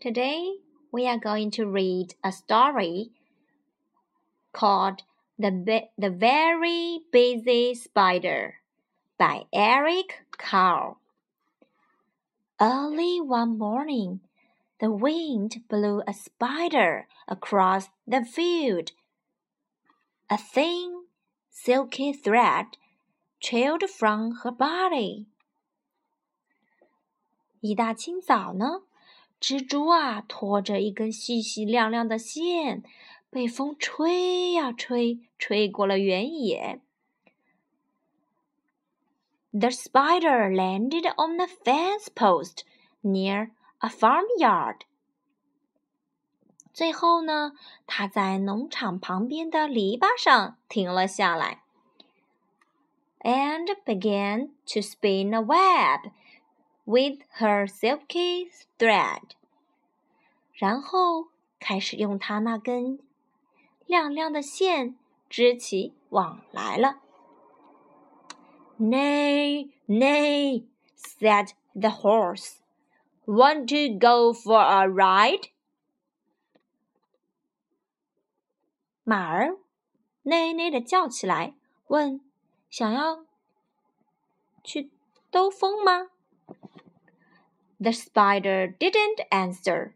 Today we are going to read a story called The, the Very Busy Spider by Eric Carle. Early one morning, the wind blew a spider across the field. A thin, silky thread trailed from her body. 一大清早呢， 蜘蛛啊拖着一根细细亮亮的线，被风吹呀吹，吹过了原野。The spider landed on the fence post near a farmyard. 最后呢，它在农场旁边的篱笆上停了下来，and began to spin a web with her silky thread，然后开始用她那根亮亮的线织起网来了。Nay, nay, said the horse. Want to go for a ride? 马儿内内的叫起来，问：“想要去兜风吗？” The spider didn't answer.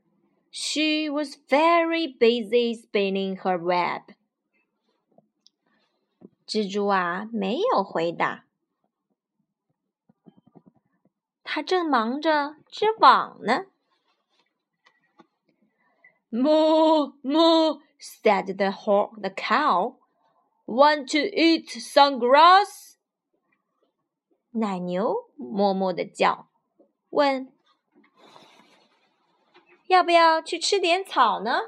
She was very busy spinning her web. 蜘蛛啊，没有回答。它正忙着织网呢。Moo, moo, said the ho the cow. Want to eat some grass? 奶牛默默地叫，问 要不要去吃点草呢？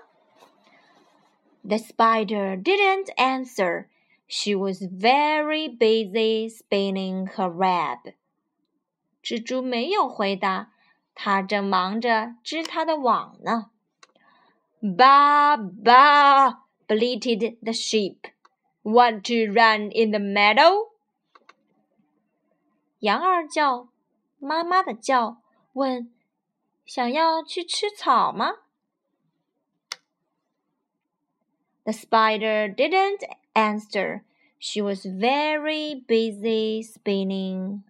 The spider didn't answer. She was very busy spinning her web. 蜘蛛没有回答，它正忙着织它的网呢。Ba ba, bleated the sheep. Want to run in the meadow? 羊儿叫，妈妈的叫，问 想要去吃草吗？The spider didn't answer. She was very busy spinning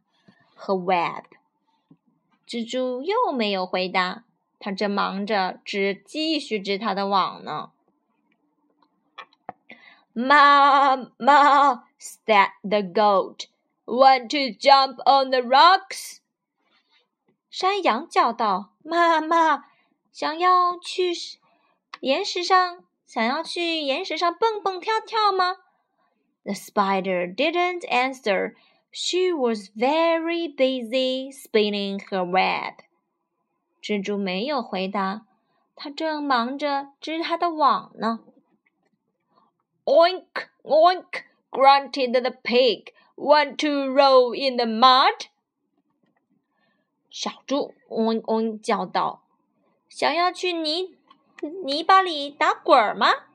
her web. 蜘蛛又没有回答，它正忙着织，继续织它的网呢。Ma, ma, said the goat. Want to jump on the rocks? 山羊叫道：“妈妈，想要去岩石上，想要去岩石上蹦蹦跳跳吗？”The spider didn't answer. She was very busy spinning her web. 蜘蛛没有回答，它正忙着织它的网呢。Oink, oink, grunted the pig. Want to roll in the mud? 小猪嗡嗡叫道：“想要去泥泥巴里打滚吗？”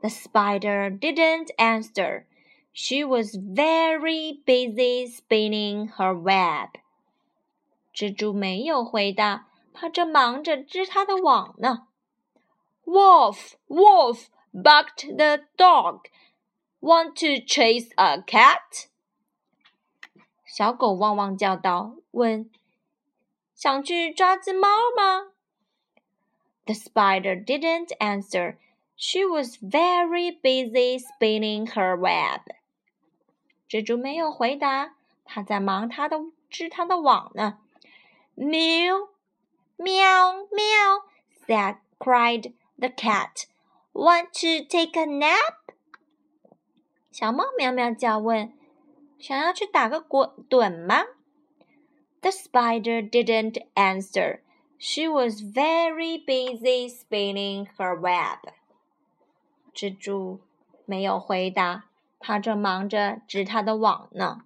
The spider didn't answer. She was very busy spinning her web. 蜘蛛没有回答，它正忙着织它的网呢。Wolf, wolf, barked the dog. Want to chase a cat? 小狗汪汪叫道，问 想去抓只猫吗？The spider didn't answer. She was very busy spinning her web. 蜘蛛没有回答，它在忙它的织它的网呢。Meow, meow, meow, said cried the cat. Want to take a nap? 小猫喵喵叫问：“想要去打个滚盹吗？” The spider didn't answer. She was very busy spinning her web. 蜘蛛没有回答，它正忙着织它的网呢。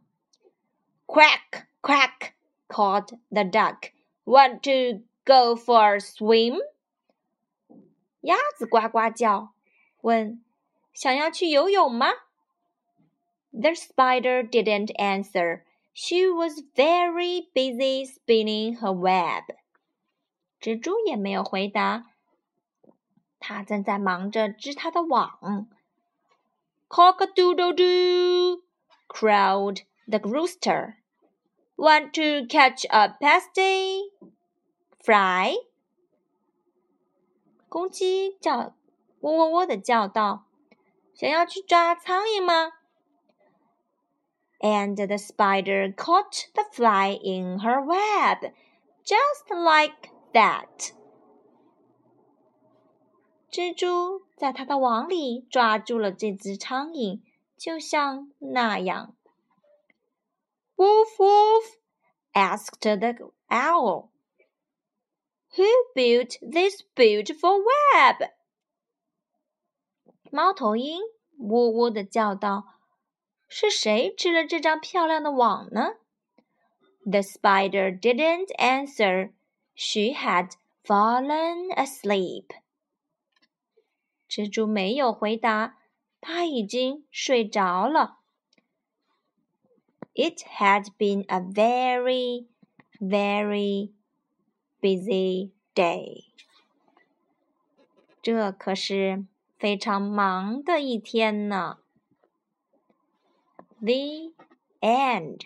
Quack, quack, called the duck. Want to go for a swim? 鸭子呱呱叫，问：想要去游泳吗？The spider didn't answer. She was very busy spinning her web. 蜘蛛也没有回答，它正在忙着织它的网。Cock-a-doodle-doo! crowed the rooster. Want to catch a pasty? Fry? 公鸡叫，喔喔喔的叫道：“想要去抓苍蝇吗？” And the spider caught the fly in her web, just like that. 蜘蛛在它的网里抓住了这只苍蝇，就像那样。Woof woof, asked the owl. Who built this beautiful web? 猫头鹰喔喔的叫道：“ 是谁织了这张漂亮的网呢？” The spider didn't answer. She had fallen asleep. 蜘蛛没有回答，它已经睡着了。It had been a very, very busy day. 这可是非常忙的一天呢。 The end.